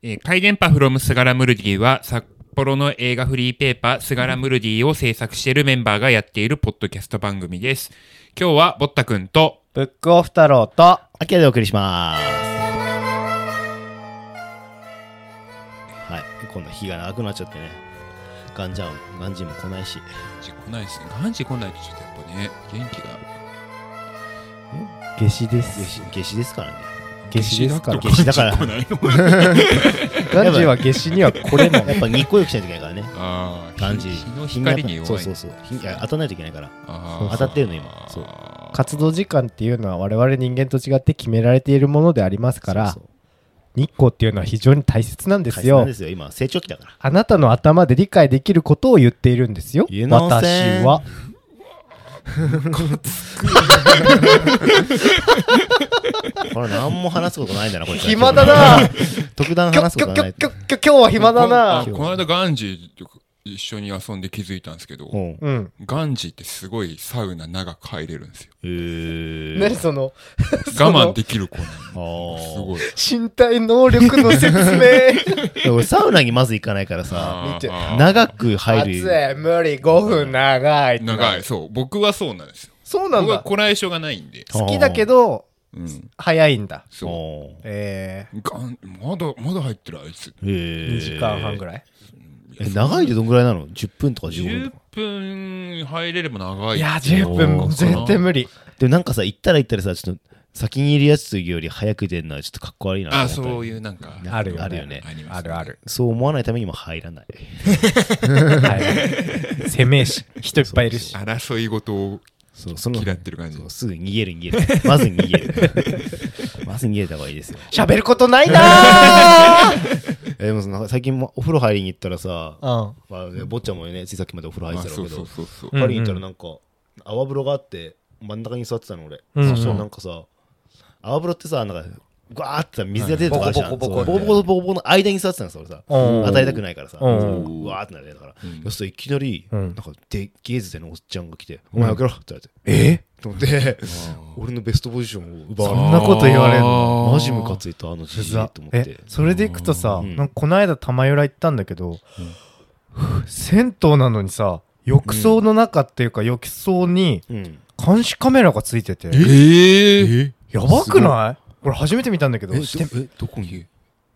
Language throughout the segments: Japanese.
えー、回電波フロムスガラムルディは札幌の映画フリーペーパースガラムルディを制作しているメンバーがやっているポッドキャスト番組です。今日はボッタくんとブックオフ太郎と、アキラでお送りします。はい、今度日が長くなっちゃってね。ガンジャン、ガンジーも来ないし。ガンジ来ないですね。ガンジ来ないとちょっとやっぱね、元気が。夏至です。夏至ですからね。夏至ですから夏至だからガンジーは夏至には来れない。やっぱ日光浴しないといけないからね。ああ、ガンジ日の日が光に弱い。そうそうそう。日いや当たらないといけないから。当たってるの今そう活動時間っていうのは我々人間と違って決められているものでありますから、そうそう日光っていうのは非常に大切なんですよ大切なんで。すよ。今、成長期だから。あなたの頭で理解できることを言っているんですよ。私は。これ何も話すことないんだな、これ。暇だな 特段話すことない。今日は暇だあなこの間ガンジと一緒に遊んで気づいたんですけど、うん。うん。ガンジってすごいサウナ長く入れるんですよ。えー。何その、我慢できる子なあの。ーすごい。身体能力の説明。で俺サウナにまず行かないからさ、長く入暑る。い、無理、5分長い。長い。そう。僕はそうなんですよ。そうなん僕はだ。こらえ性がないんで。好きだけど、うん。早いんだ。そう。えガンまだ、まだ入ってるあいつ。へー、ー2時間半ぐらい？え、長いってどんぐらいなの ?10 分とか15分10とか。分入れれば長い。いや、10分、絶対無理。でもなんかさ、行ったら行ったらさ、ちょっと先にいるやつより早く出るのはちょっとかっこ悪いなと思あ、ったりそういうなんか。あるよね。あるよねありますねあるある。そう思わないためにも入らない。はい。攻めえし、人いっぱいいるし。争い事をそう、その嫌ってる感じそう。すぐ逃げる逃げる。まず逃げる。まず逃げた方がいいですよ。喋ることないな えでもその最近もお風呂入りに行ったらさ、ーまあね、坊ちゃんもね、ついさっきまでお風呂入あってたんだけどそうそう、そうそう。うん入りに行ったらなんか、泡風呂があって、真ん中に座ってたの俺。うんうんそしたらなんかさ、泡風呂ってさ、なんか、ぐわーってさ水が出るとこあるじゃん。ボコボコボコそうボコボコボコボコの間に座ってたのさ、俺さ。うん当たりたくないからさ、うんそううわーってなるねだから。うんそうするといきなり、うんなんかでゲーズでのおっちゃんが来て、お前開けろって言われて、え？と思って、俺のベストポジションを奪われそんなこと言われるの？マジムカついたあのじじいと思っえて。それでいくとさ、うん。なんかこの間玉浦行ったんだけど、銭湯なのにさ浴槽の中っていうか浴槽にうん。監視カメラがついてて。ええやばくない？これ初めて見たんだけどえ、どえどこに？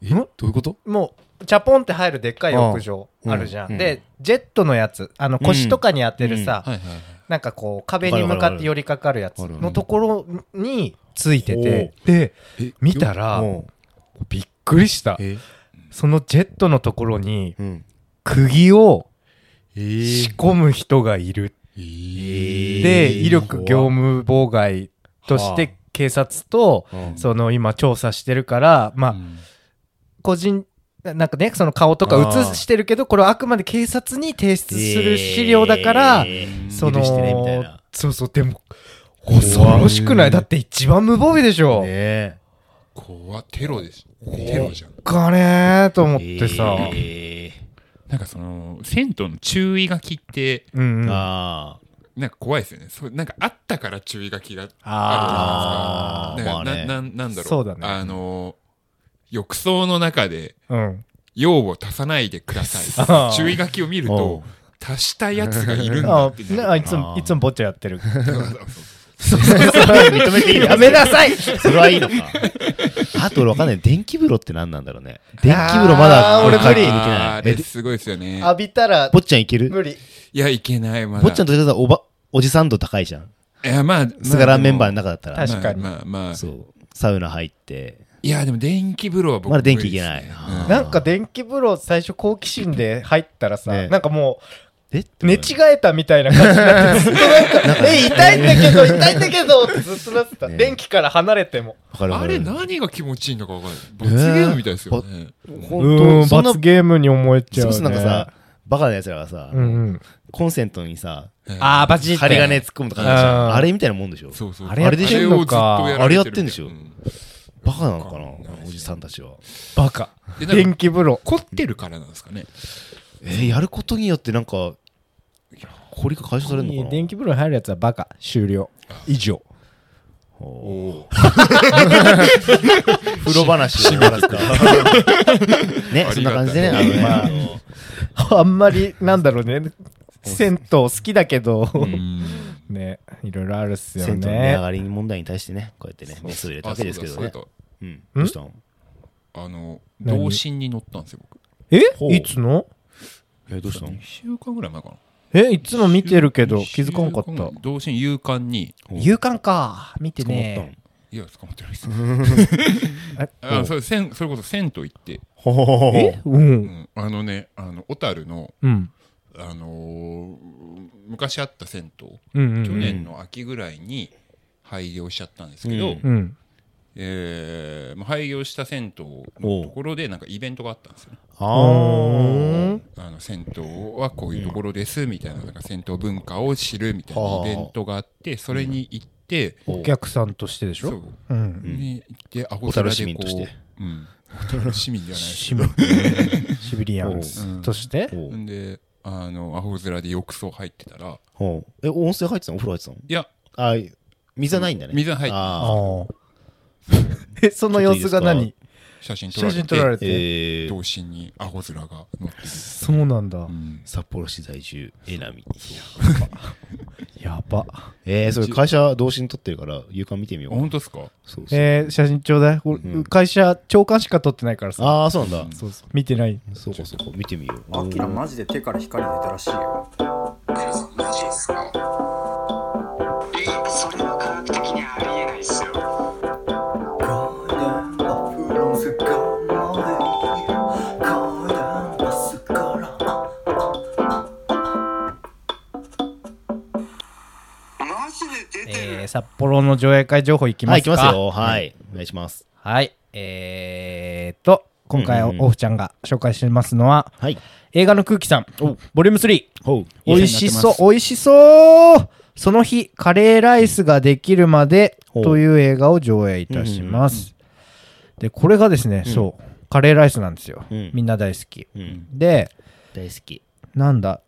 え？ん？どういうこと？もうチャポンって入るでっかい浴場ああるじゃん、うんでジェットのやつあの腰とかに当てるさ、はいはいはい。なんかこう壁に向かって寄りかかるやつのところについてておでえ見たらうんびっくりした。え。そのジェットのところにうん。釘をえ仕込む人がいる。えー。で威力業務妨害として警察とうん。その今調査してるからまあ個人ななんかねその顔とか映してるけどこれはあくまで警察に提出する資料だからえー。そのねみたいな。そうそうでも恐ろしくない。だって一番無防備でしょ、ね怖テロです。テロじゃん。かねーと思ってさ、えなんかその、銭湯の注意書きって、うんうん。ー。あなんか怖いですよね。そうなんかあったから注意書きがあるじゃないですか。まあね。なななんだろう。そうだね。あの、浴槽の中でうん用を足さないでくださあーい。注意書きを見るおと、足したやつがいるんだあってなるねあいつもいつもぼっちゃやってる認めていいのやめなさいそれはいいのか。あと俺わかんない。電気風呂って何なんだろうね。電気風呂まだあー俺無理解禁できない。あーあれえ、すごいですよね。浴びたら坊ちゃんいける？無理いや、いけない、まだ。坊ちゃんとおば、おじさん度高いじゃん。いや、まあ、スガランメンバーのの中だったら。確かにまあまあ、まあ、そう。サウナ入って。いや、でも電気風呂は僕まだ電気いけない。なんか電気風呂最初好奇心で入ったらさ、ね。なんかもえう寝違えたみたいな感じになってずっとなんか「え痛いんだけど 痛いんだけど」ってずっとなってた、ね。電気から離れても。あれ何が気持ちいいのか分かんない。罰ゲームみたいですよね。本うん罰ゲームに思えちゃう、ね、そうするとなんかさ、バカな奴らがさ、うんうん。コンセントにさ、あーバチ針金突っ込むとかあれみたいなもんでしょ。そうそう。あれやってんのか。あれやってんでしょ。うんバカなのかなおじさんたちは。バカ。電気風呂。凝ってるからなんですかね。えーやることによってなんか、凝りが解消されるのかな？電気風呂に入るやつはバカ。終了。以上。あおお 風呂話を終わらせた。ね、そんな感じでね、あのね、まあ。あんまりなんだろうね。銭湯好きだけど、うんねいろいろあるっすよ銭湯の値上ねがり問題に対してね、こうやってね、メスを入れたわけですけどね。うん。どうしたの？だあの何？童心に乗ったんですよ僕。え？いつの？え、どうしたの？2週間ぐらい前かな。えいつも見てるけど気づかんかった？間童心勇敢に。勇敢か。見てね。いや捕まってないです。え あそれせんそれこそ銭湯行って、ほほほほえ？ううんん、あのねあの小樽のうんあのー昔あった銭湯うんうん去年の秋ぐらいに廃業しちゃったんですけど、うんうん。えーまあ、廃業した銭湯のところでなんかイベントがあったんですよね。あの銭湯はこういうところですみたいななんか銭湯文化を知るみたいなイベントがあってそれに行って、お客さんとしてでしそう。ょうんに行ってアホ小樽面でこ市民として。う、うん、市民じゃないですシビ シビリアンう。んとして？ほう。んであのアホ面で浴槽入ってたら。ほう。え、温泉入ってたの？お風呂入ってたの？いや。あ、水はないんだね。水は入ってないあああ えその様子が何？写真撮られて写真撮られーて。えー童心にアホ面が乗ってる、そうなんだ。うん。札幌市在住、えなみ。やば。えー、それ会社同士に撮ってるから、勇敢見てみよう。あ本当ですか？そうそう。えー写真ちょうだい。俺うん。会社長官しか撮ってないからさ。ああ、そうなんだ。そうそう。見てない。そうかそう。か、見てみよう。アキラマジで手から光出たらしいよ。そ札幌の上映会情報いきまはい、すか行きますよ。はい。お願いします。はい。えーっと今回うんうんうん。おふちゃんが紹介しますのははい。映画の空気さん。ボリューム3ほう。美味しそう。美味しそう。その日カレーライスができるまでという映画を上映いたします。でこれがですねそう。カレーライスなんですよ。うん。みんな大好き。うん。で大好き。なんだ？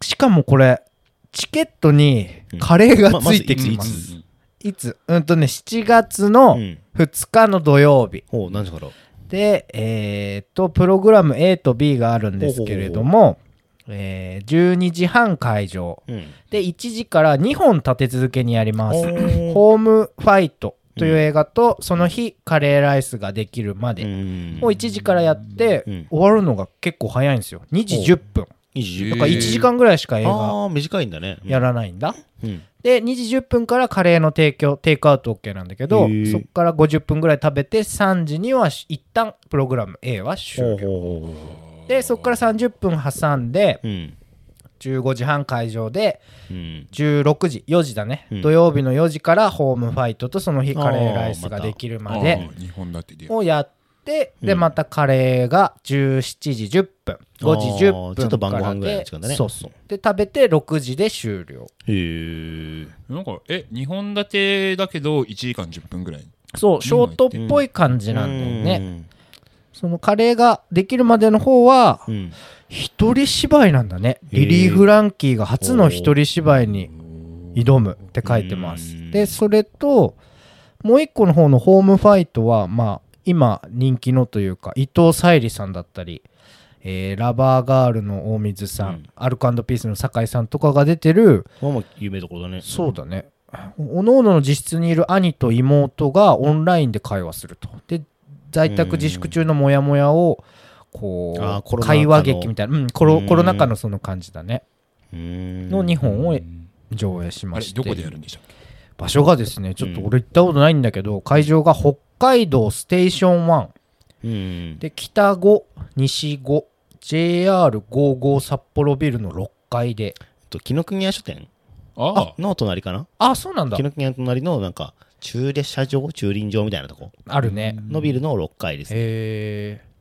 しかもこれチケットにカレーがついてきまます、ずいつうんとね7月のうん。2日の土曜日。ほう、何時から？でえーっとプログラム A と B があるんですけれどもえー12時半会場。うん。で1時から2本立て続けにやります。ホームファイトという映画と、その日カレーライスができるまで。ん。を1時からやって、うん。終わるのが結構早いんですよ。2時10分。20だから1時間ぐらいしか映画短いんだね。やらないんだ、うん。で2時10分からカレーの提供テイクアウト OK なんだけどそこから50分ぐらい食べて3時には一旦プログラム A は終了。でそこから30分挟んでうん。15時半会場でうん。16時4時だね、うん。土曜日の4時からホームファイトとその日カレーライスができるまであー2本立てで。をやってでうん。またカレーが17時10分。5時10分ちょっと晩ご飯ぐらいので時間だね。そうそう。で食べて6時で終了。へえ。なんかえ2本立てだけど1時間10分ぐらい。そうショートっぽい感じなんだよね、ね。そのカレーができるまでの方はうん。一人芝居なんだね。リリー・フランキーが初の一人芝居に挑むって書いてます。うん。でそれともう一個の方のホームファイトはまあ今人気のというか伊藤沙莉さんだったり、えーラバーガールの大水さん、うん。アルコピースの酒井さんとかが出てるまあまあ、有名どころだね。そうだね。おのおのの自室にいる兄と妹がオンラインで会話すると。で在宅自粛中のモヤモヤをこう会話劇みたいな、うん、コロうん。コロナ禍のその感じだね。のの2本を上映しあまして。れどこでやるんでしたっけ？場所がですねちょっと俺行ったことないんだけど、会場が北海道ステーション1うん。で北5西 5JR55 札幌ビルの6階で。と、紀ノ国屋書店？あの隣かな？あそうなんだ。紀ノ国屋の隣の、なんか、駐列車場駐輪場みたいなとこ？あるね。のビルの6階ですね。へえ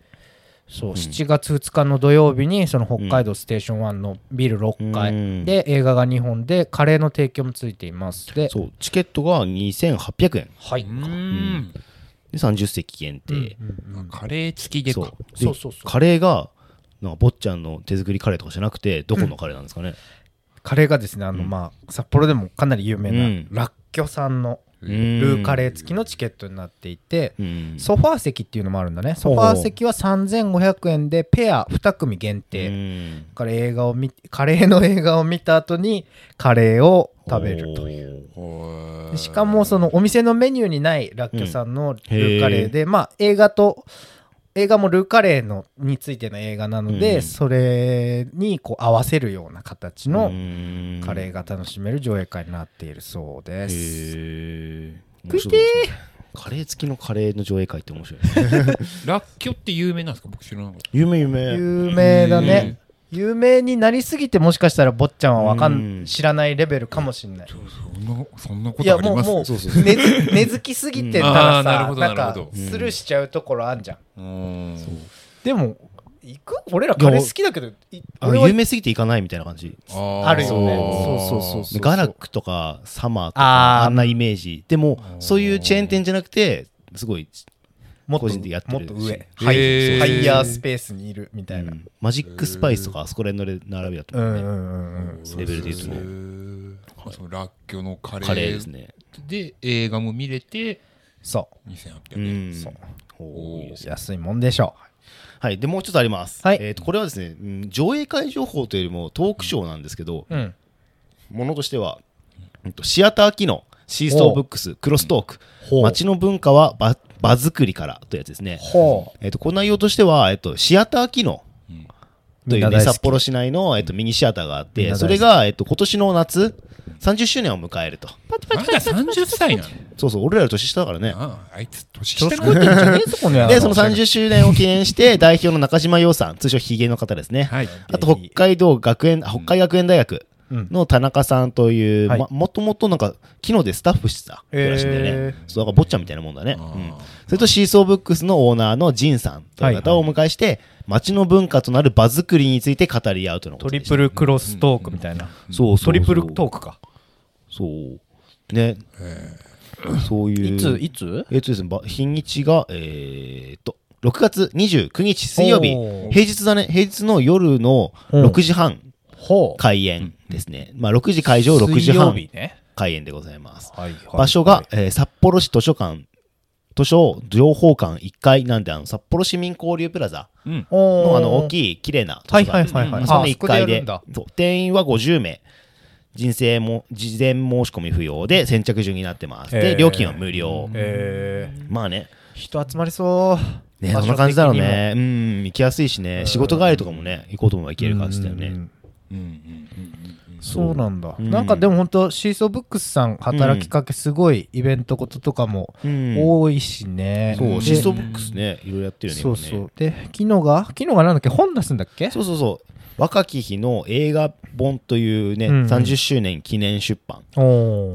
そう、7月2日の土曜日にその北海道ステーション1のビル6階、うん。で映画が2本でカレーの提供もついています。でそう、チケットが2800円。はい、うーんで、30席限定。カレー付きでそうか。でそうそうそうカレーが、なんか坊ちゃんの手作りカレーとかじゃなくて、どこのカレーなんですかね。カレーがですねあの、まあ札幌でもかなり有名な、うんラッキョさんのうんルーカレー付きのチケットになっていてうん。ソファー席っていうのもあるんだね。ソファー席は3500円でペア2組限定、うん。カレー映画を見カレーの映画を見た後にカレーを食べるという。でしかもそのお店のメニューにないラッキョさんのルーカレーで、まあ映画と映画もルーカレーのについての映画なので、うん。それにこう合わせるような形のうん。カレーが楽しめる上映会になっているそうです。へえ食いてー。カレー付きのカレーの上映会って面白い ラッキョって有名なんですか？僕知らなかった。有名有名。有名だね。有名になりすぎてもしかしたら坊ちゃんはわかん、うん。知らないレベルかもしれない。そんなそんなこいやとあります？もうもう根付根付きすぎてたうんらさあーなんかスルーしちゃうところあんじゃん。うん。でも行く？俺らカレー好きだけどいあ俺は有名すぎて行かないみたいな感じ。あー。あるよね。そうそうそうそうそう。ガラックとかサマーとあー。かあんなイメージ。でもそういうチェーン店じゃなくてすごいもっと個人でやってるもっと上。ハイハイヤースペースにいるみたいな。うん。マジックスパイスとかあそこら辺の並びだと思う。レベルで言うとへねーあそうラッキョのカレーカレーですね。で映画も見れてそ2800う円。ん。そう。安いもんでしょはい。でもうちょっとあります。はい。えーとこれはですねうん上映会情報というよりもトークショーなんですけどう。うん。ものとしてはうんとシアター機能シーストーブックスクロストーク。街の文化は場場作りからというやつですね。ほえっとこの内容としては、えっと、シアター機能という、ね、札幌市内の、えっと、ミニシアターがあって、それが、えっと、今年の夏、30周年を迎えると。まだ30歳なの？そうそう、俺らより年下だからね。あああいつ年下なのこいてんじゃねで、その30周年を記念して、代表の中島洋さん、通称ヒゲの方ですね。はい。あと、北海道学園、北海学園大学の田中さんという、はいまもともとなんか、昨日でスタッフしてた人らしいんだよね。へーそう、だから、坊ちゃんみたいなもんだね。うんそれと、シーソーブックスのオーナーのジンさんという方をお迎えして、街の文化となる場作りについて語り合うとのことでしたトリプルクロストークみたいな。そうそうそうトリプルトークか。そう。ね。そういう。いついつ？えっとですね、ば日にちが、えーっと、6月29日水曜日。平日だね。平日の夜のうん6時半。開演ですね。まあ6時会場、6時半。開演でございます。はいはい。場所が、えー札幌市図書館、図書情報館1階なんで、あの、札幌市民交流プラザうん。のあの大い。きい綺麗な図はい書館はいはいはい。その1あそこでや階でるんだ。そう。定員は50名。人生も事前申し込み不要で先着順になってます。で料金は無料。えまあね。ー、人集まりそう。ねそんな感じだろうね。うん。行きやすいしね。仕事帰りとかもね行こうと思えば行ける感じだよねそうなんだ、うん。なんかでも本当シーソーブックスさん働きかけすごいイベントこととかもうん。多いしね、そうでシストブックスねいろいろやってるよねそうそう。で昨日が？昨日がなんだっけ？本出すんだっけ？そうそうそう。若き日の映画本というね、うんうん。30周年記念出版。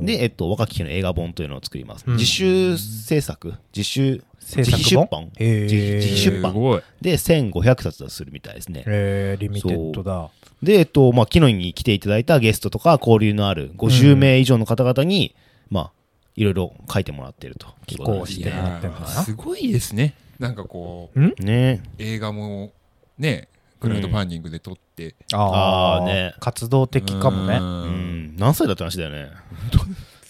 で、えっと、若き日の映画本というのを作ります、うん。自主制作？自主制作自費出版？自費出版。で1500冊するみたいですね。えー、リミテッドだで、えっと、まあ、昨日に来ていただいたゲストとか交流のある50名以上の方々に、まあ、いろいろ書いてもらってると。寄稿してもらってんのかな？すごいですね。なんかこうね。映画もねクラウドファンディングで撮って、ああーね。活動的かもね。ううん。ん、何歳だって話だよね。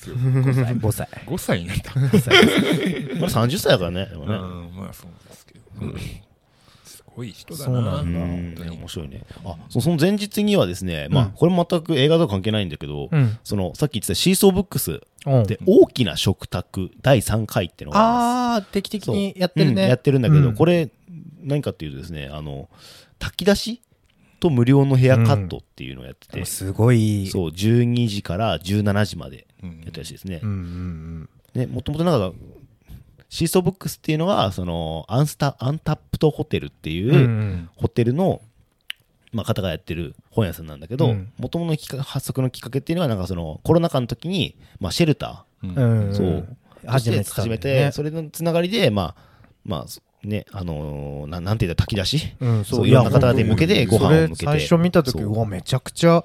5歳。5歳。になった、まだ30歳だからね。でもうねんまあそうですけど、すごい人だそうなんだ。面白いね。あ、そその前日にはですね、まあうん、これ全く映画とは関係ないんだけど、うん。その、さっき言ってたシーソーブックスうん。で大きな食卓第3回っていうのがあります。あー定期的にやってるう。んねやってるんだけど、うん。これ何かっていうとですねあの炊き出しと無料のヘアカットっていうのをやってて、すごい。そう12時から17時までうんやったらしいですね。ねもともとなんかシーソーブックスっていうのがそのアンスタアンタップトホテルっていう、ホテルの、まあ、方がやってる本屋さんなんだけどうん。もともと発足のきっかけっていうのはなんかそのコロナ禍の時に、まあ、シェルター。うん。そう。始めて始めて、それのつながりで、まあ、まあ、そね、あのーななんていうんだ、炊き出し？うん、そう。いろんな方で向けてご飯を向けて。最初見た時うわめちゃくちゃ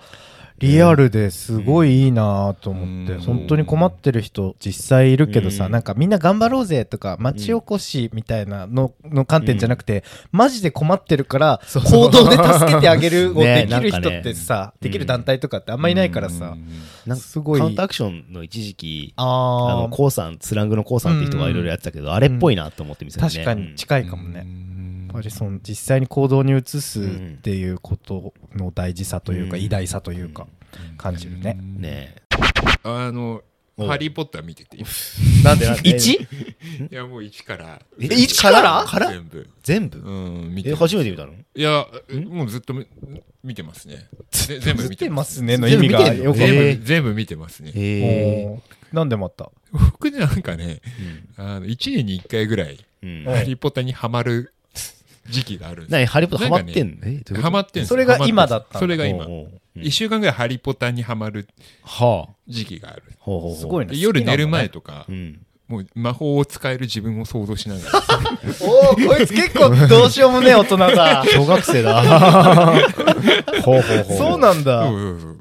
リアルですごいいいなと思って、うん。本当に困ってる人実際いるけどさ、うん。なんかみんな頑張ろうぜとか町おこしみたいなのの観点じゃなくて、マジで困ってるから行動で助けてあげるをねできる人ってさ、うんできる団体とかってあんまいないからさ、なん。かすごい。カウンターアクションの一時期ああのコウさんスラングのコウさんって人がいろいろやってたけど、あれっぽいなと思って見せてね。確かに近いかもねぱりその実際に行動に移すっていうことの大事さというか、うん。偉大さというか、感じるね、うん。ねあの「おハリー・ポッター」見てて今。なんでなんで？1? いやもう1から。え全部。一から？から？全部？全部うん見てえ初めて見たの？いやもうずっとみ見てますね。ぜ全部見見ててまますすねの意味が全部見てますね。へなんでまた？僕ねなんかねあの1年に1回ぐらいうん「ハリー・ポッター」にハマる時期があるんです。何ハリポタハマってんの？えどういうこと？ハマってんそれが今だったの？それが今。おうおうう。ん1週間ぐらい「ハリー・ポッター」にハマるはあ。時期がある。ほうほうほう。すごいねで夜寝る前ととかうん。もう魔法を使える自分を想像しながら おおこいつ結構どうしようもねえ大人だ。小学生だ。ほうほうほう。そうなんだ、そうそうそう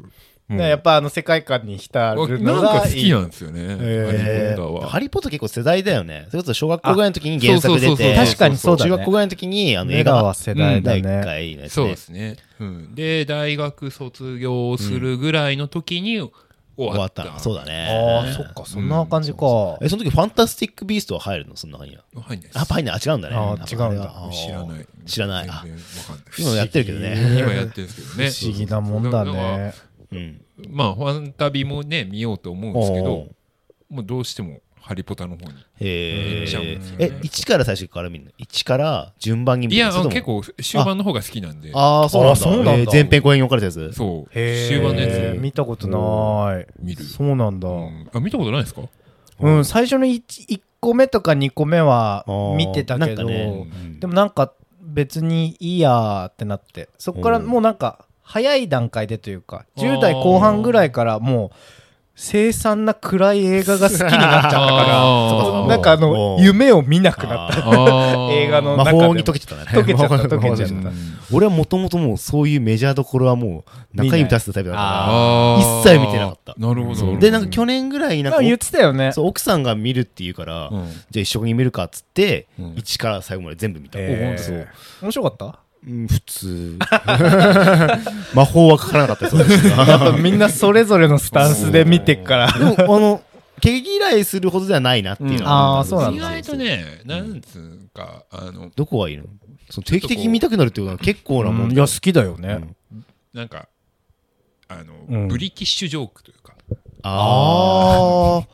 ねやっぱあの世界観に浸るのなんかがいい。好きなんですよね。ハリー・ポッターは。ハリー・ポッター結構世代だよね。それこそ小学校ぐらいの時に原作出そうそうそうて、そう。確かにそうだね。中学校ぐらいの時にあの映画は世代だ第ね。1回のやつねそうで。すね、うん、で大学卒業するぐらいの時に終終わっわった,、た。そうだあね。あそっか。そんな感じか、え、その時ファンタスティック・ビーストは入るの？その中には。入んないです。あ、入んない。あ、違うんだね。あ違うんだ。あ知らない。知らない。あ全然わかんない。今やってるけどね。今やってるんですけどね。不思議なもんだねうん。まあファンタビもね見ようと思うんですけおどう。もうどうしてもハリポタの方にへ行っちゃうんえですよ。ね。え、1から最初から見るの ?1 から順番に見いやるのそれとも結構終盤の方が好きなんで。ああ、そうなんだ。あそうなんだ。えー前編後編に分かれたやつ？そう。へえ終盤のやつ。見たことない。見る。そうなんだ、うん。あ見たことないですか？うん、最初の 1, 1個目とか2個目は見てたけど、なんかね。でもなんか別にいいやーってなって。そこからもうなんか早い段階でというかあー。10代後半ぐらいからもう凄惨な暗い映画が好きになっちゃったから なんかあの夢を見なくなった。映画の魔中で。も法に溶けちゃったね。溶けちゃった 溶けちゃった。俺はもともともうそういうメジャーどころはもう中指出すタイプだかあー。一切見てなかった。なるほど。ら。で、なんか去年ぐらいになんか言ってたよね。そう奥さんが見るって言うから、うん。じゃあ一緒に見るかっつって、うん。1から最後まで全部見た。えー。面白かった？うん、普通。魔法はかからなかったですそうですやっぱみんなそれぞれのスタンスで見てっから。でも、あの、毛嫌いするほどではないなっていうのは、うん。あーそうなんだ意外とねなんつうかあのどこがいいの？その定期的に見たくなるってことは結構なもんうんいや好きだよね、なんかあの、うん。ブリティッシュジョークというか。あ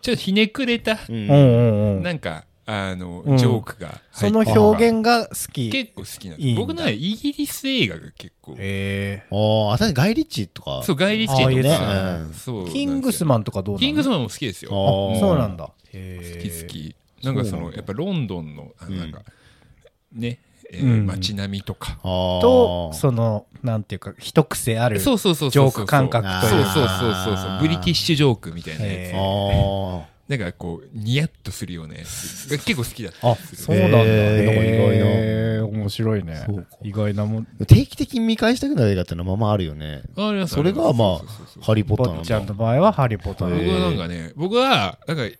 ちょっとひねくれたあ。ううんうんうん。なんかあの、うん。ジョークがその表現が好き。結構好きなんです。僕のはイギリス映画が結構。えああ、あたガイリッチとか。そうガイ・リッチーとあか、そうー、キングスンマンとかどうなの？キングスマンも好きですよ。あーそうなんだ。好き好き。なんかそのやっぱロンドンのあのなんか、ね、えーうん。街並みとか、とそのなんていうか一癖あるそうそうそうそうジョーク感覚そうというか。そうそうそうそうブリティッシュジョークみたいなやつ、へあなんかこうニヤッとするようなやつが結構好きだったあそうなんだ。へーなんか意外な。面白いね。そうか。意外なもん。あ。定期的に見返したくなる映画ってのはまあまああるよね。ありますそれがまあハリー・ポッターなん坊ちゃんのだ。場合はハリー・ポッター僕はなんかね僕はなんか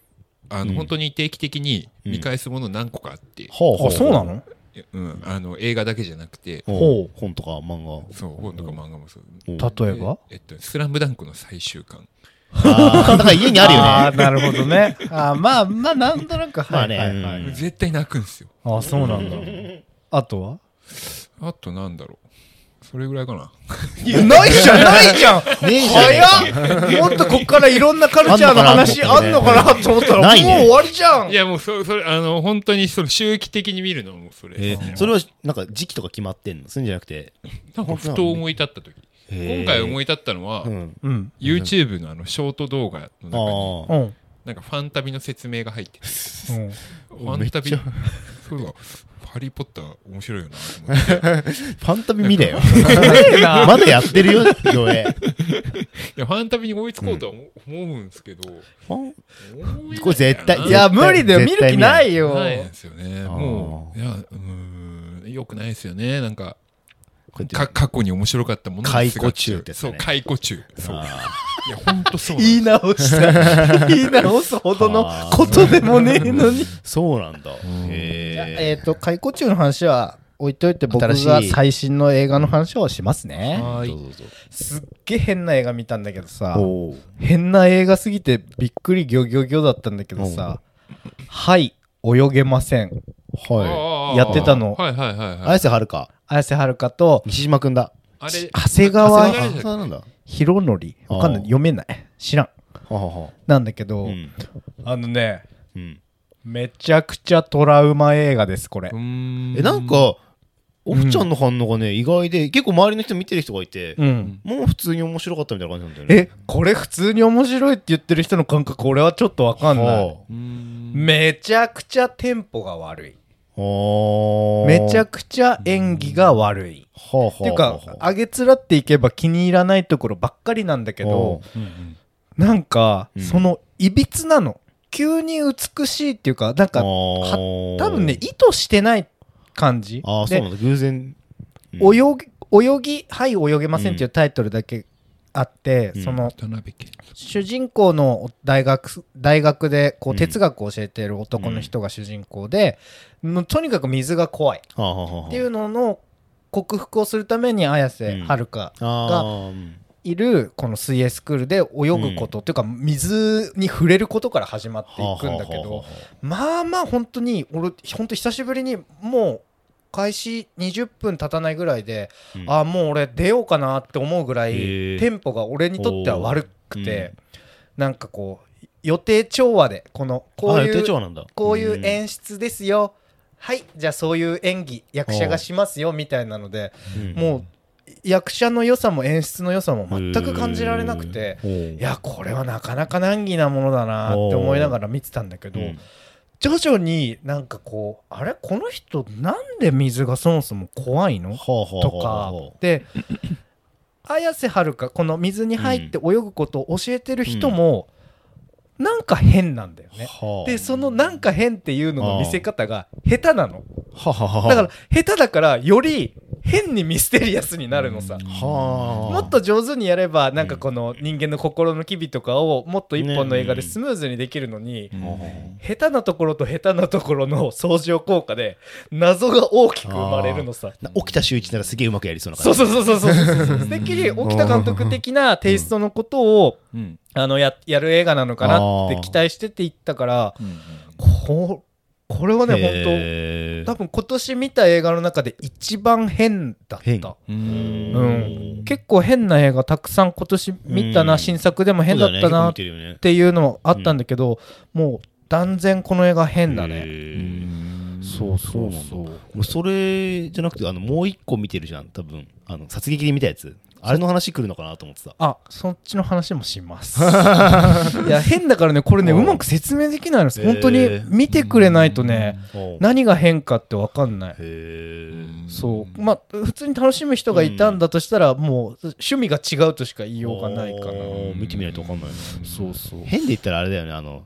あの、うん。本当に定期的に見返すもの何個かあって、あそうなの？うん、あの映画だけじゃなくて。ほう。本とか漫画。そう本とか漫画もそう。例えば？えっと「スラムダンクの最終巻だから家にあるよあね。ーなるほどね。あーまあまあなんとなくまあね。はいはい。絶対泣くんですよ。あそうなんだ。あとは？あとなんだろう。それぐらいかな。いやないじゃんないじゃん。ねえじゃねえか。早っ。もっとこっからいろんなカルチャーの話ああんのんのかなと思ったらもうないね。終わりじゃん。いやもうそそれあの本当にその周期的に見るのはもうそれ、えーそれはなんか時期とか決まってんの？そういうんじゃなくて。なんかふと思い立った時今回思いい立ったのは、うん。うん。YouTube のあのショート動画の中に。なんかファンタビの説明が入っててうんファンタビめっちそうだハリー・ポッター面白いよなと思って ファンタビ見れよ。まだやってるよ、上映。いやファンタビに追いつこうとは思思うんですけど、ファン思えないこれ絶対ないや、無理だよ。見る気なないいよ。ないんですよねーもういやうーんよくないですよねなんかか過去に面白かったものに解雇中ってそうね解雇中。そう。あいやほんとそうなん言い直した。言い直すほどのことでもねえのに。ーそうなんだ。えへっ、と解雇中の話は置いといて僕が最新の映画の話をしますね。すっげえ変な映画見たんだけどさ変な映画すぎてびっくりギョギョギョだったんだけどさ「はい泳げませんはあーやってたのはいはいはいはいい。綾瀬はるか。」綾瀬はるかと西島くんだ。あれ長谷川。博則わかんない読めない知らんははは。なんだけど、うん。あのねうん。めちゃくちゃトラウマ映画ですこれえ、なんか、オフちゃんの反応がね、意外で、結構周りの人見てる人がいて、うんもう普通に面白かったみたいな感じなんだよね。えこれ普通に面白いって言ってる人の感覚俺はちょっとわかんないめちゃくちゃテンポが悪いめちゃくくちゃ演技が悪い。っていうかあげつらっていけば気に入らないところばっかりなんだけどなんかうん。そのいびつなの。急に美しいっていうかなんか多多分ね意図してない感じ。ああ、そうでなんだ。偶然。泳ぎはい泳げませんっていうタイトルだけあって、うん。その主人公の大学大学でこううん。哲学を教えている男の人が主人公で、もうとにかく水が怖い。っていうのの克服をするために綾瀬はるかあーうん。いるこの水泳スクールで泳ぐこと、っていうか水に触れることから始まっていくんだけどまあまあ本当に俺本当久しぶりにもう開始20分経たないぐらいで、あうん。あもう俺出ようかなって思うぐらいテンポが俺にとっては悪くて、なんかこう予定調和でこのこういうこういう演出ですよ、はいじゃあそういう演技役者がしますよみたいなのでうん。もう役者の良さも演出の良さも全く感じられなくていやこれはなかなか難儀なものだなって思いながら見てたんだけど、うん徐々になんかこうあれ？この人なんで水がそもそも怖いの？とか。はで 綾瀬はるかこの水に入って泳ぐことを教えてる人も、なんか変なんだよね。あはあ。でそのなんか変っていうのの見せ方が下手なの。ははははだから下手だからより変にミステリアスになるのさ。はあ。もっと上手にやればなんかこの人間の心の機微とかをもっと一本の映画でスムーズにできるのに下手なところと下手なところの相乗効果で謎が大きく生まれるのさ。な沖田修一ならすげえうまくやりそうな感じ。そうそうそうそうそうそうて っきり沖田監督的なテイストのことをうんあのややる映画なのかなって期待してていったからここれはね本当多分今年見た映画の中で一番変だっ変た。ううん。ん、結構変な映画たくさん今年見たな、うん。新作でも変だったなっていうのもあったんだけど、もう断然この映画変だへね。ー。そうそうそう。それじゃなくてあのもう一個見てるじゃん多分。あの殺撃で見たやつあれ？の話来るのかなと思ってた。あそっちの話もします。いや変だからねこれねううんまく説明できないのです。本当に見てくれないとねへ何が変かって分かんない。えそう。まあ普通に楽しむ人がいたんだとしたら、もう趣味が違うとしか言いようがないかな。見てみないと分かんないな。そうそう。変で言ったらあれだよねあのん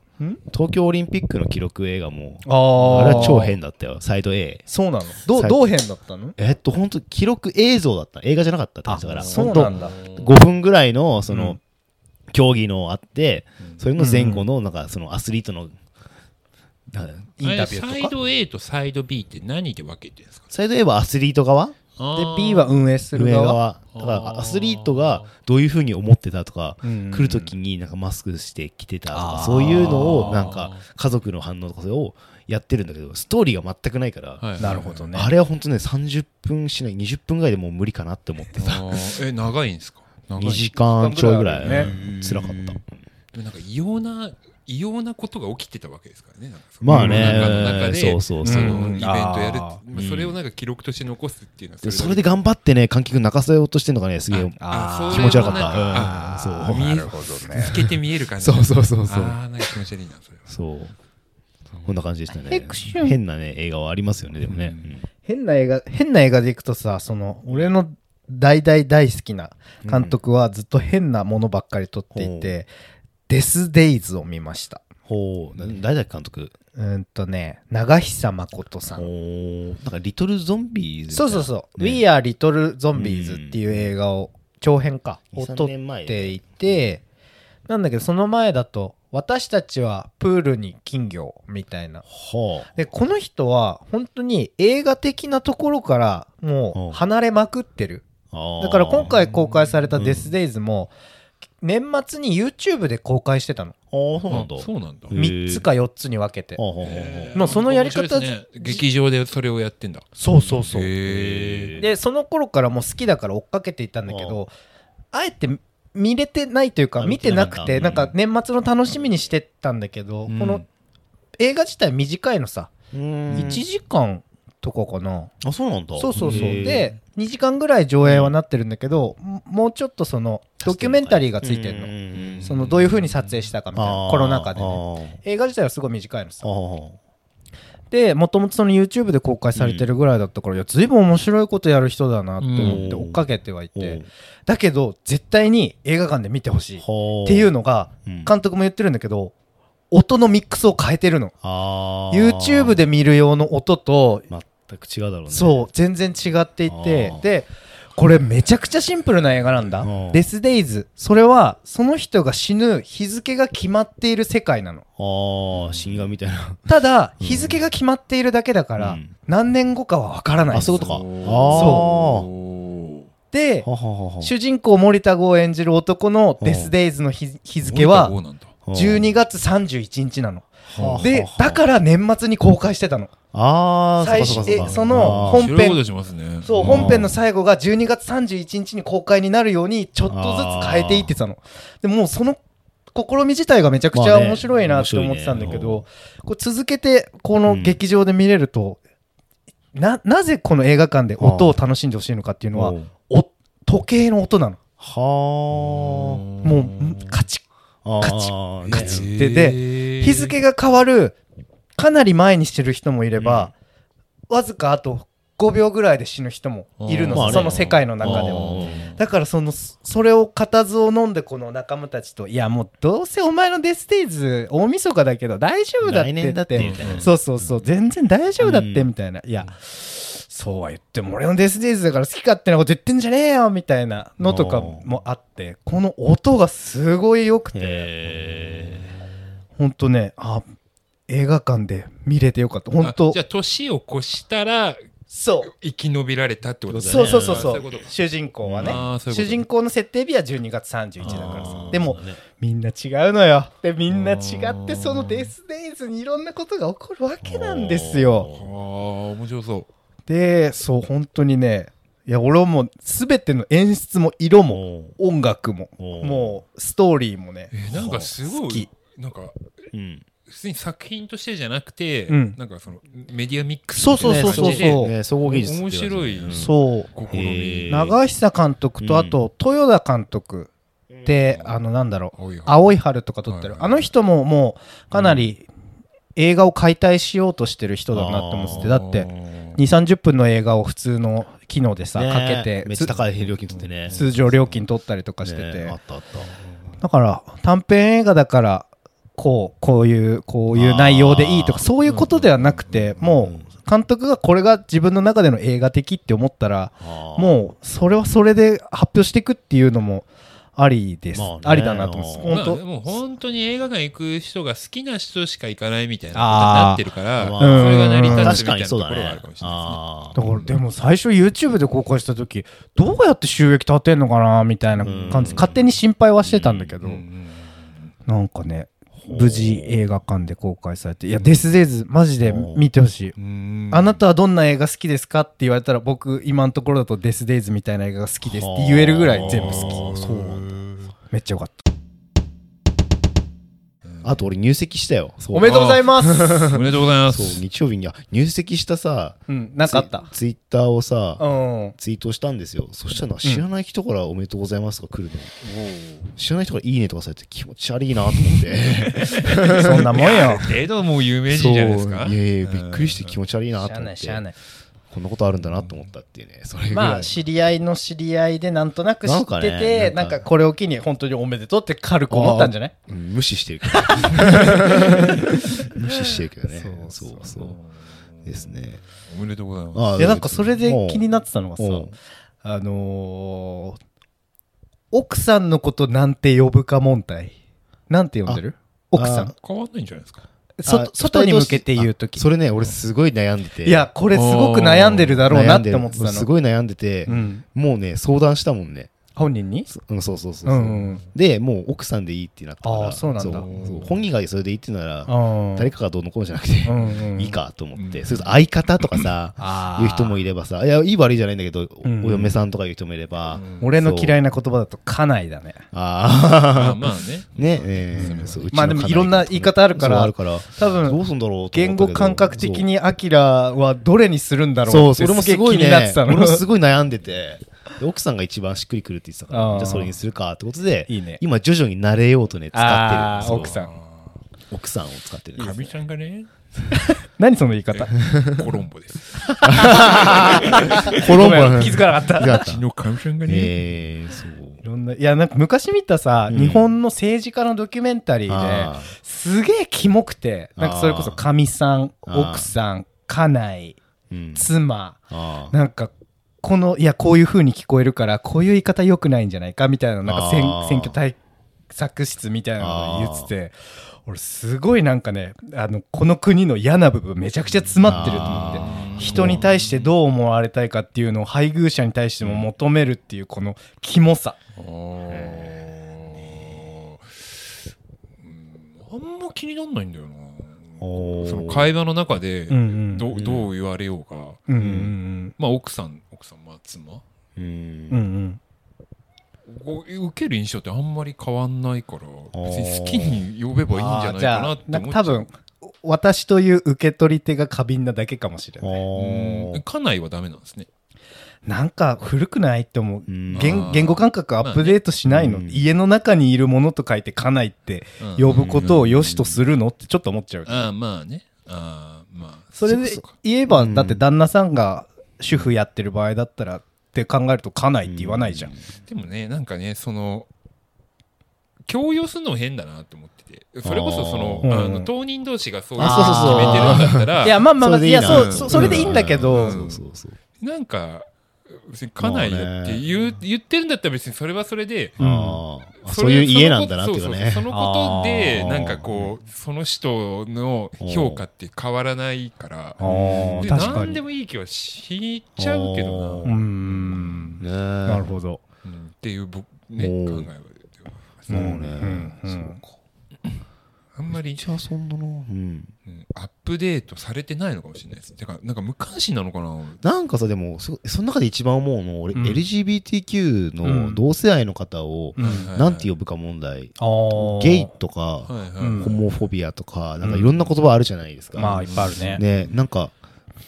東京オリンピックの記録映画もあー。あれは超変だったよ。サイド A そうなの？どうさどう変だったの？えっと本当記録映像だった。映画じゃなかったって感じだから。そうなんだ。5分ぐらいのその、うん。競技のあって、それの前後のなんかそのアスリートの、インタビューとか？サイド A とサイド B って何で分けてるんですか？サイド A はアスリート側？で B は運営する側。側。だからアスリートがどういうふうに思ってたとか、うん来る時になんかマスクして来てたとかそういうのをなんか家族の反応とかそれをやってるんだけどストーリーが全くないから、はい。なるほどね。あれは本当ね30分しない20分ぐらいでもう無理かなって思ってた。え長いんですか？長い。2時間ちょいぐらい。二時間ぐらかった。でもなんか異様な異様なことが起きてたわけですからねまあね。そうそうそう。イベントやるそれをなんか記録として残すっていうのはでそれで頑張ってね観客泣かせようとしてんのがねすげえ気持ち悪かった。そうなるほどね。透けて見える感じ。そうそうそうそう。ああなんか気持ち悪いなそれは。そう。こんな感じでしたね。変なね映画はありますよねでもね、変な映画、変な映画でいくとさ、その、俺の大大大好きな監督はずっと変なものばっかり撮っていて、デス・デイズを見ました。ほう。な誰だっけ監督？うんとね長久誠さん。なんかリトルゾンビーズそうそうそう「ね。We Are Little Zombies」っていう映画を長編か。を2 3撮っていて。なんだけどその前だと「私たちはプールに金魚」みたいな。はでこの人は本当に映画的なところからもう離れまくってる。あだから今回公開された「うんデスデイズも年末に YouTube で公開してたの。ああそうなんだ。そうなんだ。へえ3つか4つに分けて。はあそのやり方ね。劇場でそれをやってんだ。そうそうそう。へえでその頃からもう好きだから追っかけていったんだけどあえて見れてないというかあ見てなくてなんか年末の楽しみにしてたんだけど、うん。この映画自体短いのさ、うーん。1時間とかかな、あそうなんだ。そうそうそう。で2時間ぐらい上映はなってるんだけど、ももうちょっとそのドキュメンタリーがついてるの、のそのどういう風に撮影したかみたいなコロナ禍でね。ね映画自体はすごい短いのさ。でもともとその YouTube で公開されてるぐらいだったから、いや随分面白いことやる人だなって思ってうん。追っかけてはいて、うん。だけど絶対に映画館で見てほしい。っはあていうのがうん。監督も言ってるんだけど音のミックスを変えてるの。YouTube で見る用の音と全く違うだろうね。そう全然違っていてでこれめちゃくちゃシンプルな映画なんだ。うん。デスデイズそれはその人が死ぬ日付が決まっている世界なの。ああ死神みたいな。ただ日付が決まっているだけだから、うん。何年後かは分からないあそういうことか。そではははは。主人公森田剛を演じる男のデスデイズの日日付はそうなんだ。12月31日なの。はあ。でだから年末に公開してたのああ最初えその本本編ね。そううん。本編の最後が12月31日に公開になるようにちょっとずつ変えていってたの。でもうその試み自体がめちゃくちゃ面白いなって思ってたんだけ面ど、これ続けてこの劇場で見れると、ななぜこの映画館で音を楽しんでほしいのかっていうのは、お時計の音なの。はもうんカチッあカチッカチへでー日付が変わるかなり前にしてる人もいれば、わずかあと5秒ぐらいで死ぬ人もいるのその世界の中でも。だからそのそれを固唾を飲んでこの仲間たちといやもうどうせお前のデステイズ大晦日だけど大丈夫だってって。そうそうそう。全然大丈夫だってうんみたいな、いやそうは言っても俺のデステイズだから好き勝手なこと言ってんじゃねえよみたいなのとかもあってこの音がすごい良くて。へほんとねあ映画館で見れてよかった。ほんとあじゃあ年を越したらそう。生き延びられたってことだよね。そう。そうそうそう。主人公はね。主人公の設定日は12月31だからさ。でもね。みんな違うのよ。でみんな違ってそのデスデイズにいろんなことが起こるわけなんですよ。ああ面白そう。でそう本当にねいや俺はもう全ての演出も色も音楽ももうストーリーもねえなんかすご好き。いなんかうん普通に作品としてじゃなくて、うん。なんかそのメディアミックスそうそうそうそうみたいな感じでね総合技術って面白い。うん。そう。試み、長久監督とうんあと豊田監督ってあのなんだろう。青い青い春とか撮ってる、はいあの人ももうかなり映画を解体しようとしてる人だなって思っててだって2 3 0分の映画を普通の機能でさ、ねかけてめっちゃ高い料金取ってね。つ通常料金取ったりとかしてて、ねあったあった。だから短編映画だからこうこういうこういう内容でいいとかそういうことではなくて、もう監督がこれが自分の中での映画的って思ったらもうそれはそれで発表していくっていうのもありです、まありだなと思います。あー本当、まあでも本当に映画館行く人が好きな人しか行かないみたいなことになってるからまあそれが成り立確つみたいなとかにそうだねころがあるかもしれないあだからでも最初 YouTube で公開した時どうやって収益立てんのかなみたいな感じ。うん。勝手に心配はしてたんだけど、なんかね無事映画館で公開されて。いやデスデイズマジで見てほしい。あなたはどんな映画好きですかって言われたら僕今のところだとデスデイズみたいな映画が好きですって言えるぐらい全部好あーそうめっちゃよかったあと俺入籍したよ。おめでとうございます。おめでとうございまそうす。日曜日にあ入籍したさうんなんかあった。ツイッターをさうん。ツイートしたんですよ。そしたら知らない人からおめでとうございますが来るの、知らない人からいいねとかされて気持ち悪いなと思って。そんなもんよ。程度もう有名人じゃないですか。そう。いやいやびっくりして気持ち悪いなと思って。ないしゃあないこんなことあるんだなと思ったっていうねそれぐらい、まあ知り合いの知り合いでなんとなく知ってなんかねてなんんかこれを機に本当におめでとうって軽く思ったんじゃない？うん無視してるけど。無視してるけどね。そうそうですね。おめでとうございます。あいやなんかそれで気になってたのがさうん。あのー奥さんのことなんて呼ぶか問題。なんて呼んでる？奥さん。変わんないんじゃないですか。外に向けて言う時。それね俺すごい悩んでて。いやこれすごく悩んでるだろうなって思ってたの。すごい悩んでて、うん。もうね相談したもんね本人に？そうんそうそうそうそう、うんうん。でもう奥さんでいいってなったからそうなんだ。そう本人がそれでいいって言うならうん。誰かがどうのこうのじゃなくて、うんうんいいかと思って、うん。それと相方とかさ あー。いう人もいればさいやいい悪いじゃないんだけど、おうん。お嫁さんとかいう人もいれば、俺の嫌いな言葉だと家内だね。ああまあまあね。ね。えーそううちのまあでもいろんな言い方あるからそうあるから。多分どうすんだろう言ど。語感覚的にアキラはどれにするんだろうそうってそれもすごい気になってたの。ね俺もすごい悩んでて。で奥さんが一番しっくりくるって言ってたからじゃあそれにするかってことでいいね。今徐々に慣れようとね使ってる奥さん。奥さんを使ってるんですかみちゃんがね、何その言い方？コロンボです。コロンボ気づかなかった。うちのかみちゃんがたね、えー、そう。いろんないやなんか昔見たさ、うん。日本の政治家のドキュメンタリーであすげえキモくてなんかそれこそかみさん奥さん家内ーうん。妻なんかこのいやこういう風に聞こえるからこういう言い方良くないんじゃないかみたいななんか選挙対策室みたいなのを言ってて俺すごいなんかねあのこの国の嫌な部分めちゃくちゃ詰まってると思って人に対してどう思われたいかっていうのを配偶者に対しても求めるっていうこのキモさ。あんま気になんないんだよな。その会話の中でうんうん。どうどう言われようか、うんうん。まあ奥さん奥さんまあ妻。ううんうん。受ける印象ってあんまり変わんないからー。別に好きに呼べばいいんじゃないかなってあーじゃあ思なんっちゃうか多分私という受け取り手が過敏なだけかもしれない。おうん。家内はダメなんですねなんか古くないって思う。うん。言言語感覚アップデートしないの、まあね。家の中にいるものと書いて家内って呼ぶことを良しとするのってちょっと思っちゃう、ああまあね。ああまあ。それで言えばうんだって旦那さんが主婦やってる場合だったらって考えると家内って言わないじゃん、でもねなんかねその強要するのも変だなって思ってて。それこそそのあの当人同士がそういうあそうそうそう決めてるんだったらいやまあまあまあそれでいいな。いやそううんそそれでいいんだけど、うん。そうそうそう。なんか別に家内だって言う、言ってるんだったら別にそれはそれで、うん。それそういう家なんだなっていうかね。そうそうそのことでなんかこうその人の評価って変わらないから。で確かに。何でもいい気はしちゃうけどあうーん。ねなるほど。な、うん。っていう僕ね考えはそうね、うん。うん。そうか。あんまり、じゃあそんな。のうんうんアップデートされてないのかもしれないです。てかなんか無関心なのかな？なんかさでもそその中で一番思うの俺、うん。LGBTQ うん。の同性愛の方をなんて呼ぶか問題、ゲイとか、はいはい、うんホモフォビアとかなんかいろんな言葉あるじゃないですか、まあいっぱいあるね。ねなんか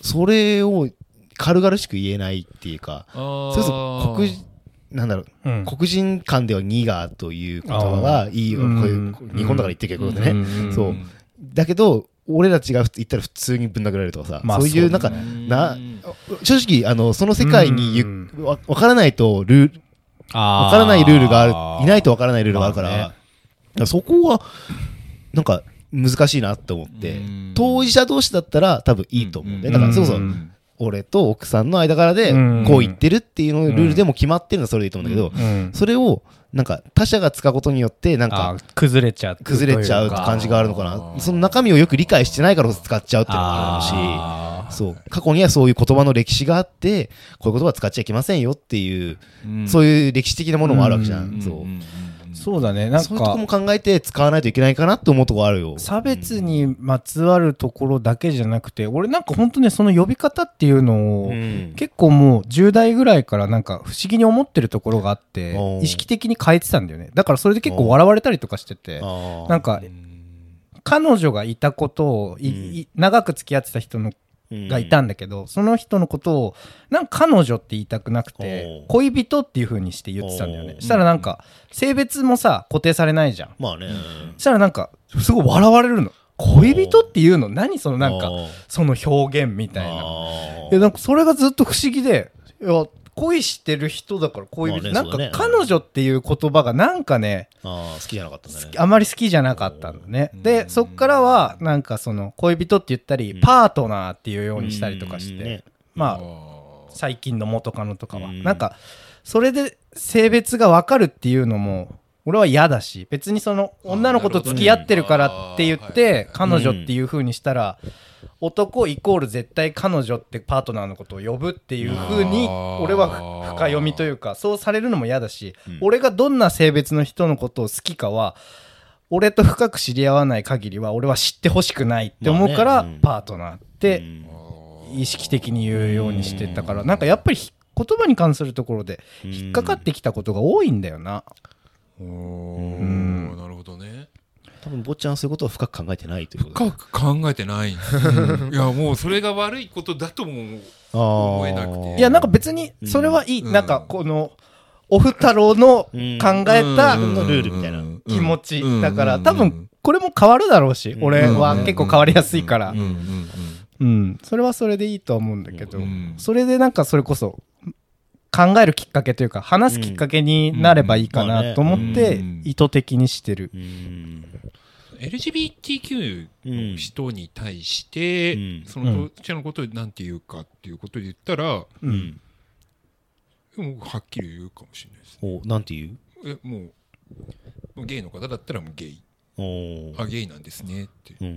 それを軽々しく言えないっていうかそれこそ黒人なんだろううん。黒人間ではニガーという言葉がいいよ。こううんいう日本だから言ってるけどね、うん。そう。だけど俺たちが言ったら普通にぶん殴られるとかさ、まあそういうなんかな正直あのその世界にゆうん。わ分からないとルール分からないルールがあるいないと分からないルールがあるから,、まあね。らそこはなんか難しいなって思ってうん。当事者同士だったら多分いいと思う。んで、だからそれこそう。ん。俺と奥さんの間柄でうん。こう言ってるっていうのルールでも決まってるのはそれでいいと思うんだけど、うん。それをなんか他者が使うことによってなんか崩れちゃう崩れちゃう感じがあるのかあな。ーその中身をよく理解してないから使っちゃうっていうのがあるしそう。過去にはそういう言葉の歴史があってこういう言葉使っちゃいけませんよっていう、うん。そういう歴史的なものもあるわけじゃん、うんそううんそうだね。なんそういうとこかも考えて使わないといけないかなって思うとこあるよ。差別にまつわるところだけじゃなくて俺なんか本当ねその呼び方っていうのを、うん。結構もう10代ぐらいからなんか不思議に思ってるところがあって意識的に変えてたんだよね。だからそれで結構笑われたりとかしててなんか彼女がいたことをいうん。い長く付き合ってた人のうんがいたんだけど、その人のことをなんか彼女って言いたくなくて恋人っていう風にして言ってたんだよね。したらなんか性別もさ固定されないじゃん。まあね、したらなんかすごい笑われるの。恋人っていうの？何そのなんかその表現みたいな。あー。いやなんかそれがずっと不思議でいや恋してる人だから恋人、まあねなんか彼女っていう言葉がなんかねあー好きじゃなかったんだね。あまり好きじゃなかったんだね。でそっからはなんかその恋人って言ったり、うん。パートナーっていうようにしたりとかして、まああ最近の元カノとかは、うん。なんかそれで性別が分かるっていうのも俺は嫌だし別にその女の子と付き合ってるからって言って彼女っていう風にしたら男イコール絶対彼女ってパートナーのことを呼ぶっていう風にあー。俺はふ深読みというかそうされるのも嫌だし、うん。俺がどんな性別の人のことを好きかは俺と深く知り合わない限りは俺は知ってほしくないって思うから、パートナーってうん。意識的に言うようにしてたからなんかやっぱりひ言葉に関するところで引っかかってきたことが多いんだよな。おん。ーなるほどね多分坊ちゃんはそういうことを深く考えてないということ深く考えてない。んですいやもうそれが悪いことだとも思思えなくて。いやなんか別にそれはいい、うん。なんかこのオフ太郎の考えたうん。ルールみたいな気持ち、うん。だからうん。多分これも変わるだろうし、うん。俺は結構変わりやすいから、うん。うん。うん。うん、それはそれでいいとは思うんだけど、うん。それでなんかそれこそ考えるきっかけというか話すきっかけになればいいかなと思ってうん。意図的にしてる。うん、LGBTQ の人に対して、うん。そのどっちらのことを何て言うかっていうことで言ったら、うん。もうはっきり言うかもしれないですおなんて言う？えもうもうゲイの方だったらもうゲイ。おあゲイなんですねって。うんう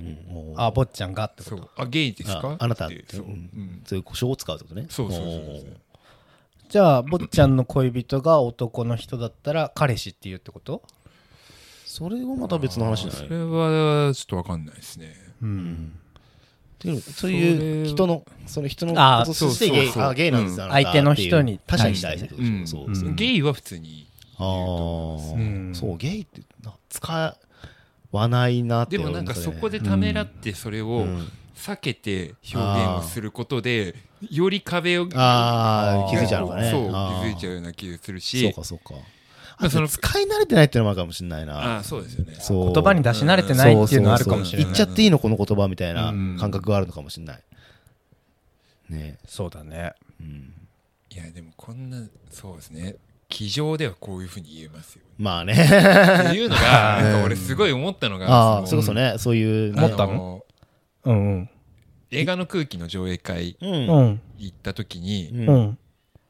ん、おあ坊ちゃんがってこと？そう。あゲイですか？ああなたってそう、う。うん。ん。そういう故障を使うってことね。そうそうそうそうじゃあ坊ちゃんの恋人が男の人だったら彼氏って言うってこと？それはまた別の話じゃない？それはちょっとわかんないですね。うん。っていうのそういう人のその人のあーこととしてゲイそうそうそう。あゲイなんですうん。あなた相手の人にっていう。他者に対して。ってことうんそうう。んゲイは普通にああ、うん。そうゲイってな使わないなってでもなんかそこでためらってそれをうん避けて表現をすることでより壁をああ気づいちゃうのかね。そう気づいちゃうような気がするし。そうかそうか。まあその使い慣れてないっていうのもあるかもしれないな。ああそうですよね。そう。言葉に出し慣れてないっていうのはあるかもしれない。言っちゃっていいのこの言葉みたいなうん。感覚があるのかもしれない。ね。そうだね。うん。いやでもこんなそうですね。机上ではこういうふうに言えますよまあね。っていうのが俺すごい思ったのがああそれこそね。そういうね。思ったのうんうん。映画の空気の上映会ううん。ん行った時に、うん。うん。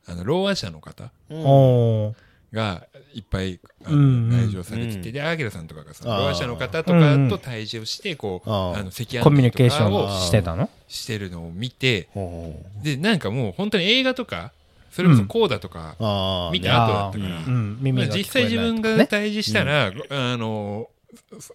あのろう者の方うん。おーがいっぱいあうんうん。の来場されてて、うんでアキラさんとかがそのあーろう者の方とかと対峙をしてこう、あーあの赤コミュニケーショとかをンしてたの？してるのを見てほうでなんかもう本当に映画とかそれこそこうだとか、ああ見ね。た後だったから、うん。耳が聞こえないまあ実際自分がね対峙したら、あのそ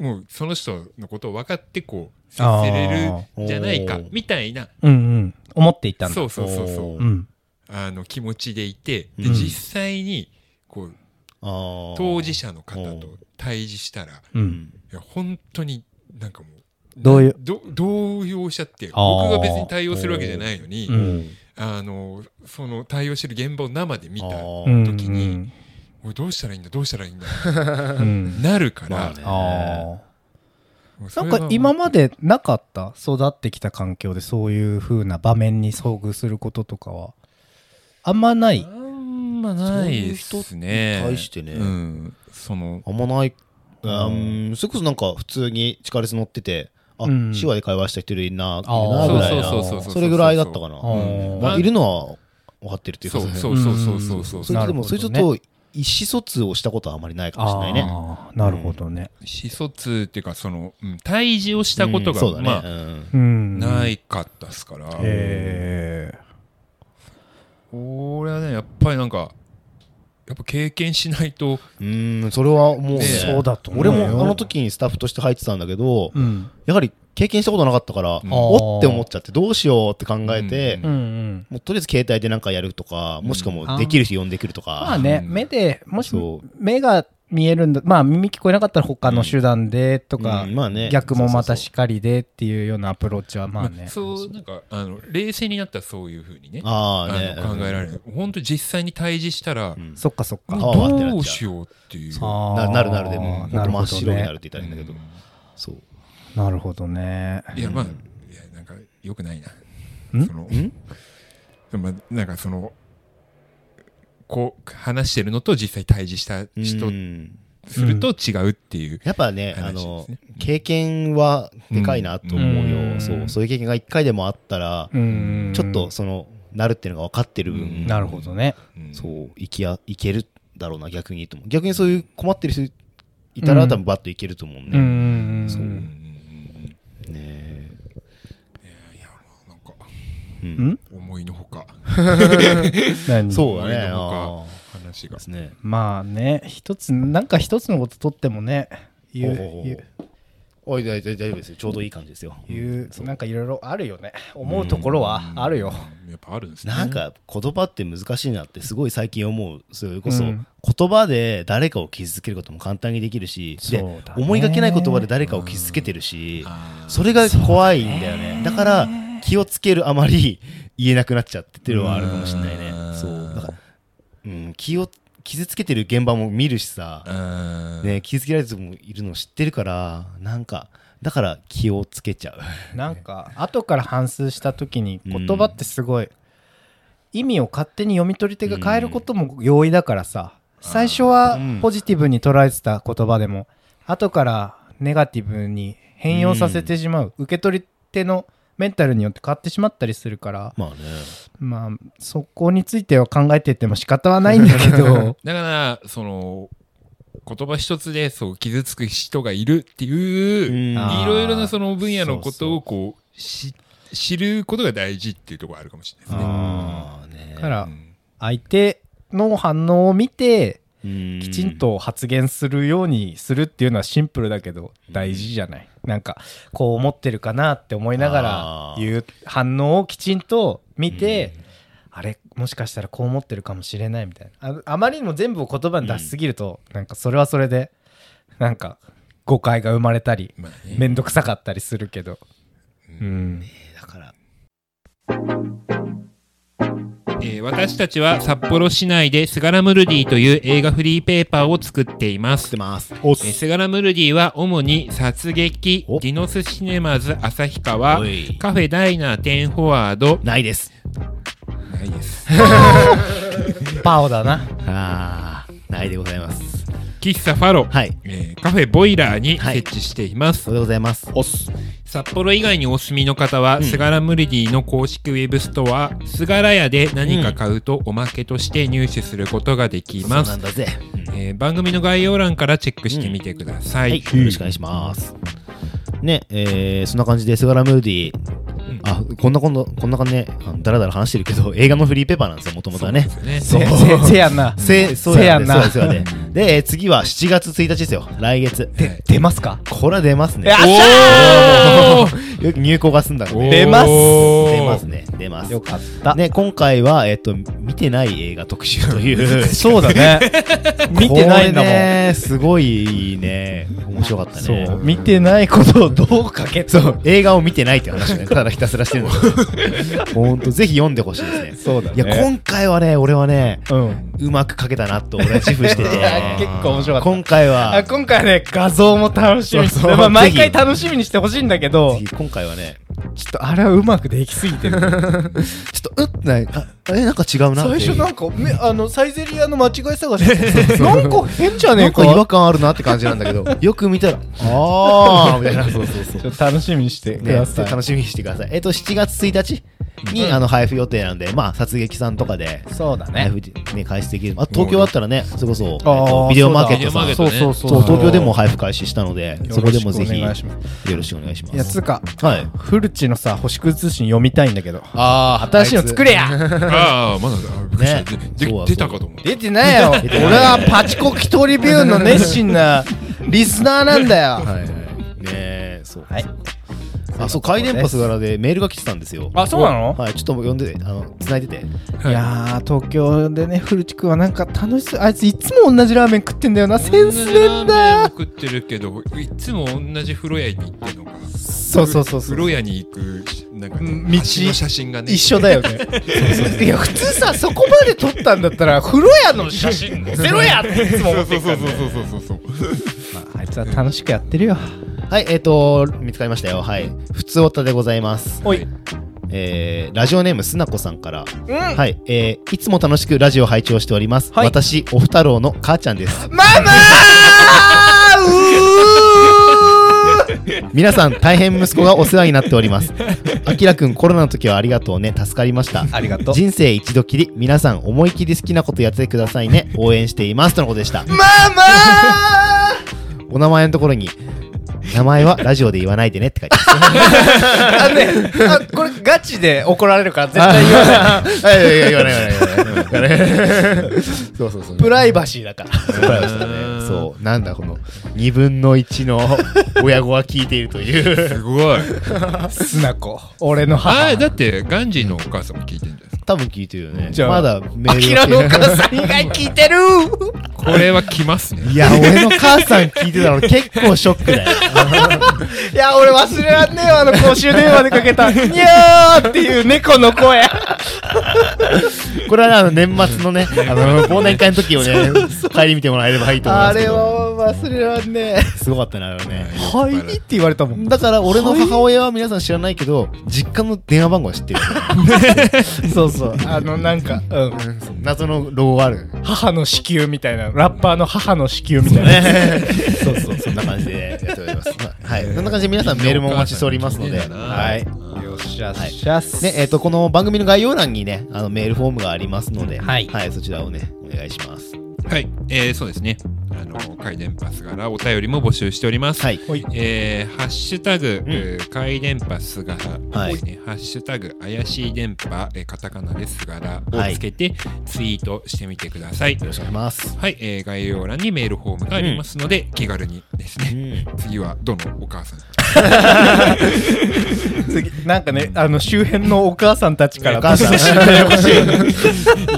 もうその人のことを分かってこう接せれるんじゃないかみたいな。うんうん。思っていたんだそうそうそうそう。うん。あの気持ちでいてでうん。実際にこう当事者の方と対峙したらいうん。や本当になんかもうどういう？ど動揺しちゃって僕が別に対応するわけじゃないのに、うん。あのその対応してる現場を生で見た時においどうしたらいいんだどうしたらいいんだ。うん。なるから、まあなんか今までなかった？育ってきた環境でそういう風な場面に遭遇することとかは。あんまない？あんまないですね。そういう人に対してね。うん、その、あんまない。うん。それこそなんか普通に地下鉄乗っててあうん。手話で会話した人いるないるなぐらいなそれぐらいだったかな。うん。まあいるのは分かってるっていうか。そうそうそうそうそうそうそれとでもそ意思疎通をしたことはあまりないかもしれないね。なるほどね。意思疎通っていうか、その、うん対峙をしたことが、うんそうだね。まあ、うん。うんないかったっすから、へえ俺はね、やっぱりなんか、やっぱ経験しないと、うんそれはもうそうだと思う俺よもあの時にスタッフとして入ってたんだけどうん。やはり経験したことなかったからうん。おって思っちゃってどうしようって考えてうんうんうん。もうとりあえず携帯でなんかやるとかもしくはもうできる人呼んでくるとか。まあねうん。目でもし目が見えるんだまあ耳聞こえなかったら他の手段でとかうん。まあね。逆もまたしかりでっていうようなアプローチはまあね。そう、なんか、あの、冷静になったらそういうふうにね、ああね。あの考えられる。本当に実際に対峙したら、うん。そっかそっか。どうしようっていう。ななるなるでもな真っ白になるって言ったらいいんだけど。そうなるほどね。いやまあいやなんかよくないん？なそのん？まあなんかそのこう話してるのと実際対峙した人うん。すると違うっていう、やっぱね、あ話の経験はでかいなと思うよ、うん。そうそういう経験が一回でもあったら、うん。ちょっとそのなるっていうのが分かってる分、うん。なるほどね。うん。そういきやいけるだろうな逆にと思う逆にそういう困ってる人いたら、うん。多分バッといけると思うね、うんそううんうんねえいやなんかうん。ん？思いのほか。何？そうだね。話が。ーですね。まあね一つなんか一つのこと取ってもね言うおい大丈夫大丈夫ですよ。ちょうどいい感じですよ。言うなんかいろいろあるよね。思うところはあるよ。うん。やっぱあるんですね。なんか言葉って難しいなってすごい最近思う。それこそうん。言葉で誰かを傷つけることも簡単にできるし、で思いがけない言葉で誰かを傷つけてるし、それが怖いんだよね。だから気をつけるあまり言えなくなっちゃってっていうのはあるかもしれないね。うん。そう。だから、うん、気を傷つけてる現場も見るしさ、うん。ね、傷つけられてる人もいるの知ってるからなんかだから気をつけちゃう。なんか後から反芻した時に言葉ってすごい意味を勝手に読み取り手が変えることも容易だからさ。最初はポジティブに捉えてた言葉でも後からネガティブに変容させてしまう。受け取り手のメンタルによって変わってしまったりするからまあね。まあそこについては考えてても仕方はないんだけど。だからその言葉一つでそう傷つく人がいるっていう、いろいろなその分野のことをこうし知ることが大事っていうところあるかもしれないですね。ね。だからうん相手の反応を見てうんきちんと発言するようにするっていうのはシンプルだけど大事じゃない？なんかこう思ってるかなって思いながら言う反応をきちんと見てあれ？もしかしたらこう思ってるかもしれないみたいな。ああまりにも全部を言葉に出しすぎるとなんかそれはそれでなんか誤解が生まれたりまあね。くさかったりするけど。うん。だから。えー私たちは札幌市内でスガラムルディという映画フリーペーパーを作っています。ます。えースガラムルディは主に殺撃、お。ディノスシネマズ旭川カフェダイナーテンフォワード、ないです。ないです。パオだな。あーないでございます喫茶ファロ、はいえーカフェボイラーにはい設置しています。そうでございます札幌以外にお住みの方は、スガラムルディの公式ウェブストア、スガラ屋で何か買うとおまけとして入手することができます。そうなんだぜ、えー番組の概要欄からチェックしてみてください。はい、よろしくお願いします。ね、えー、そんな感じで、スガラムーディ、あ、こんなこんな、こんな感じね、あのだらだら話してるけど、映画のフリーペーパーなんですよ、もともとはね。せせせやんなせ、そうやね。せやんなそうですよね。で、えー次は7月1日ですよ、来月。で出ますか？これは出ますね。よっしゃおーよく入稿が済んだんで。出ます。出ますね、出ます。よかった。ね、今回は、えっと、見てない映画特集という。そうだね。見てないんだもん。ね、すごいね、面白かったね。そう。見てないことをどうかけとそう、映画を見てないって話ね、ただひたすらしてるんですけど、ほんと、ぜひ読んでほしいですね。そうだいや、今回はね、俺はね、うん。うまく書けたなと、俺は自負してて。いや結構面白かった。今回は、あ今回はね画像も楽しみ。にしてそう。まあ、毎回楽しみにしてほしいんだけど。今回はね、ちょっとあれはうまくできすぎてる。ちょっと、うっね、あえ、なんか違うな。最初なんかめあのサイゼリアの間違い探し。なんか変じゃねえか。なんか違和感あるなって感じなんだけど、よく見たら、あー。みたいな、そうそうそう。ちょっと楽しみにしてくね、ださい、楽しみにしてください。えっと、7月1日に、あの配布予定なんで、まあ、殺撃さんとかで、そうだ配ね布ね、開始できる。あ東京だったらね、それこそ、えっとビデオマーケットさん、そうだ。そうそうそう、東京でも配布開始したので、そこでもぜひ、よよろしくお願いします。ろしくお願いします。いやつうかはい。フルチのさ星屑通信読みたいんだけど。あ新しいの作れや ああ、まだね 出たかと思った。出てないよ俺はパチコキトリビューの熱心なリスナーなんだよはいはい。ねえ、そう。はいあ、そう、回電波すがらでメールが来てたんですよ。あそうなの？はい、ちょっと読んで、あの、繋いでて。いやー東京でね古地君はなんか楽しそうあいついつも同じラーメン食ってんだよなセンスねえんだよ食ってるけど、いつも同じ風呂屋に行ってるのかな。そうそうそうそう風呂屋に行く、なんかね、うん道橋の写真がね。一緒だよねいや普通さそこまで撮ったんだったら風呂屋の写真載せろやっていつも思ってるから、ねそうそうそうそうそうそう。まああいつは楽しくやってるよはい、えっ、と、見つかりましたよ。はい。普通おたでございます。おい。えー、ラジオネームすなこさんから。うん。はい、えー、いつも楽しくラジオ拝聴しております。はい私、おふたろうの母ちゃんです。ママーう 皆さん、大変息子がお世話になっております。あきらくん、コロナの時はありがとうね。助かりました。ありがとう。人生一度きり、皆さん思い切り好きなことやってくださいね。応援しています。とのことでした。ママ お名前のところに、名前はラジオで言わないでねって書いてあ のね、あ、これガチで怒られるから絶対言わない。いやいや言わない言わない言わない言わない。そうそうそう。プライバシーだから。プライバシーだね。そう。なんだこの、2分の1の親子が聞いているという。すごい。すなこ。俺のあ母あ、。だって、ガンジーのお母さんも聞いてるんじゃないですか。多分聞いてるよね。じゃあまだメアールキラのお母さん以外聞いてる？これは来ますね。いや、俺の母さん聞いてたの結構ショックだよ。いや、俺忘れらんねえわ、あの公衆電話でかけた、にゃーっていう猫の声。これはねあの年末のね、あの忘年会の時をね、帰り見てもらえればいいと思いまあれすけど。は忘れらんねえ。すごかったな、あれはね。はいって言われたもん。だから俺の母親は皆さん知らないけど、実家の電話番号は知ってる。そうそう。あの、なんか、うん。謎のロゴある。母の子宮みたいな、ラッパーの母の子宮みたいな。ね、そうそう、そんな感じでやっております。まあはい、そんな感じで皆さんメールもお待ちしておりますので、はい。よっしゃ、はいしゃっす。ね、えっ、と、この番組の概要欄にね、あのメールフォームがありますので、はいそちらをね、お願いします。はい。えー、そうですね。あの、回電波すがらお便りも募集しております。はい。えー、ハッシュタグ、うんえー回電波すがらはいですね、ハッシュタグ、怪しい電波、えーカタカナですがらはいをつけてツイートしてみてください。よろしくお願いします。はい、えー概要欄にメールフォームがありますので、気軽にですうね、ん。次はどのお母さん？次、なんかね、あの、周辺のお母さんたちから、お母さん。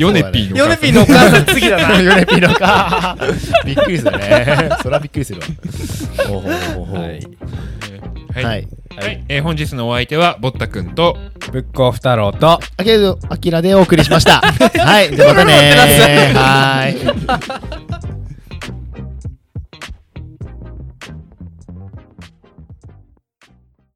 ヨネピーの ヨネピーのお母さん次だな。ヨネピーのか。びっくりするね。そらびっくりするわ。ほうほうほうほう。はいはい、ははいい。えー本日のお相手はボッタくんとぶっこ太郎と、あけど、あきらでお送りしました。はい。じゃあまたねー。はーい。